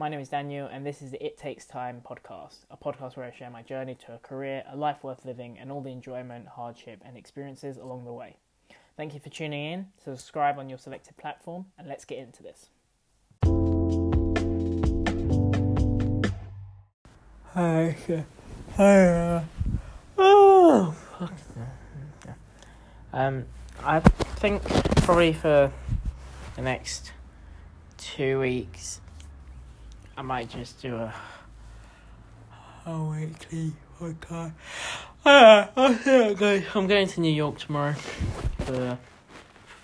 My name is Danial, and this is the It Takes Time podcast, a podcast where I share my journey to a career, a life worth living, and all the enjoyment, hardship, and experiences along the way. Thank you for tuning in. Subscribe on your selected platform, and let's get into this. Hi, hi. Oh, fuck. Um, I think probably for the next two weeks, I might just do a a weekly podcast. Uh, I'm going, I'm going to New York tomorrow for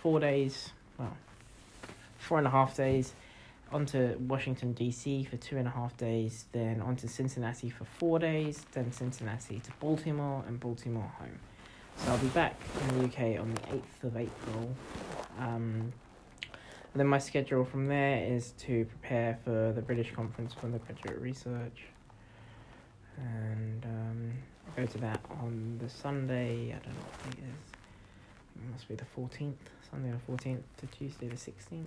four days. Well, four and a half days. On to Washington DC for two and a half days. Then on to Cincinnati for four days. Then Cincinnati to Baltimore and Baltimore home. So I'll be back in the UK on the 8th of April. Um, and then my schedule from there is to prepare for the British Conference for the Graduate Research. And um, I go to that on the Sunday, I don't know what date it is. It must be the 14th, Sunday the 14th to Tuesday the 16th.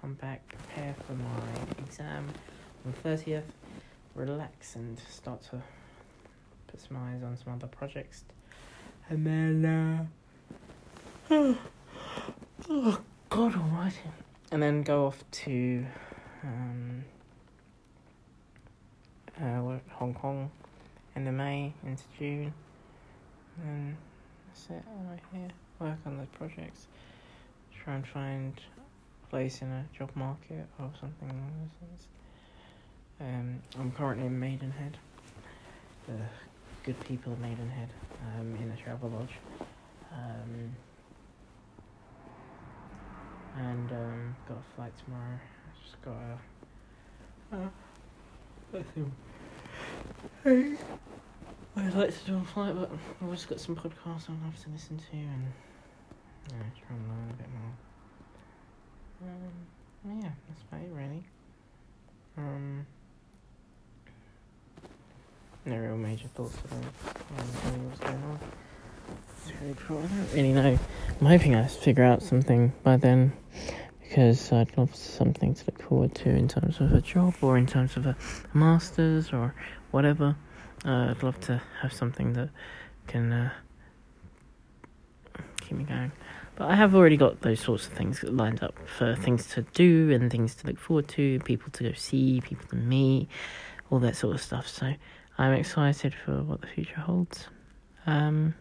Come back, prepare for my exam on the 30th, relax and start to put some eyes on some other projects and then uh, oh, oh God Almighty, and then go off to um, uh, Hong Kong end of May into June, and that's it. Right here, work on the projects, try and find a place in a job market or something along those lines. Um, I'm currently in Maidenhead. The good people of Maidenhead um, in a travel lodge. Um, and um, got a flight tomorrow. Just got a. Uh. Hey. I'd like to do a flight, but I've just got some podcasts I'll have to listen to and try and learn a bit more. Um, yeah, that's about it really. Um, no real major thoughts about what's going on. I don't really know. I'm hoping I figure out something by then because I'd love something to look forward to in terms of a job or in terms of a, a master's or whatever. Uh, I'd love to have something that can uh, keep me going. But I have already got those sorts of things lined up for things to do and things to look forward to, people to go see, people to meet, all that sort of stuff. So I'm excited for what the future holds. Um,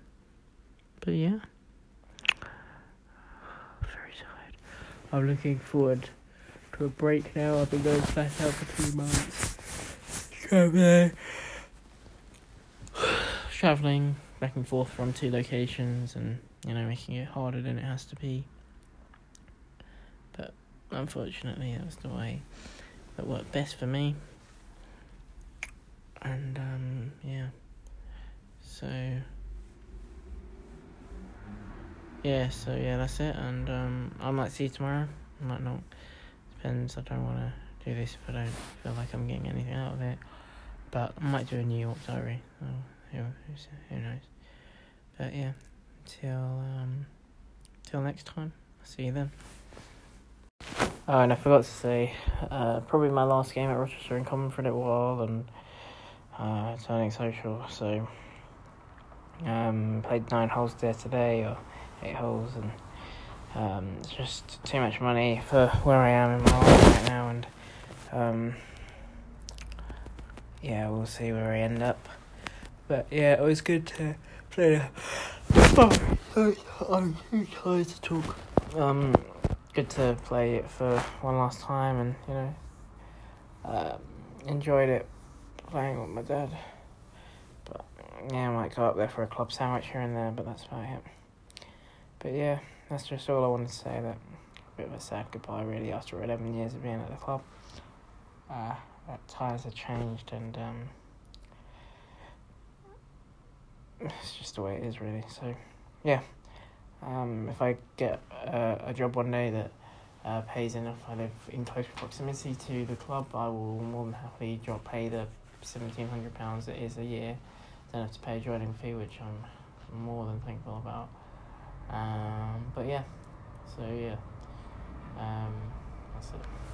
but yeah, very tired. I'm looking forward to a break now. I've been going flat out for two months. Traveling, traveling back and forth from two locations, and you know, making it harder than it has to be. But unfortunately, that was the way that worked best for me and um, yeah, so yeah, so yeah, that's it. And um, I might see you tomorrow. I might not. Depends. I don't want to do this if I don't feel like I'm getting anything out of it. But I might do a New York diary. Oh, who, who knows? But yeah, till um, till next time. See you then. Oh, and I forgot to say, uh, probably my last game at Rochester and Cobham for a little while, and uh, turning social. So um, played nine holes there today, or eight holes, and um, it's just too much money for where I am in my life right now, and um, yeah, we'll see where I end up. But yeah, it was good to play. Oh, I'm too tired to talk. Um, good to play it for one last time, and you know, uh, enjoyed it playing with my dad. But yeah, I might go up there for a club sandwich here and there, but that's about it. But yeah, that's just all I wanted to say. That a bit of a sad goodbye, really, after eleven years of being at the club. Uh, that ties have changed, and um, it's just the way it is, really. So, yeah. Um, if I get uh, a job one day that uh, pays enough, I live in close proximity to the club, I will more than happily drop pay the seventeen hundred pounds it is a year. Don't have to pay a joining fee, which I'm more than thankful about. Um, but yeah, so yeah, um, that's it.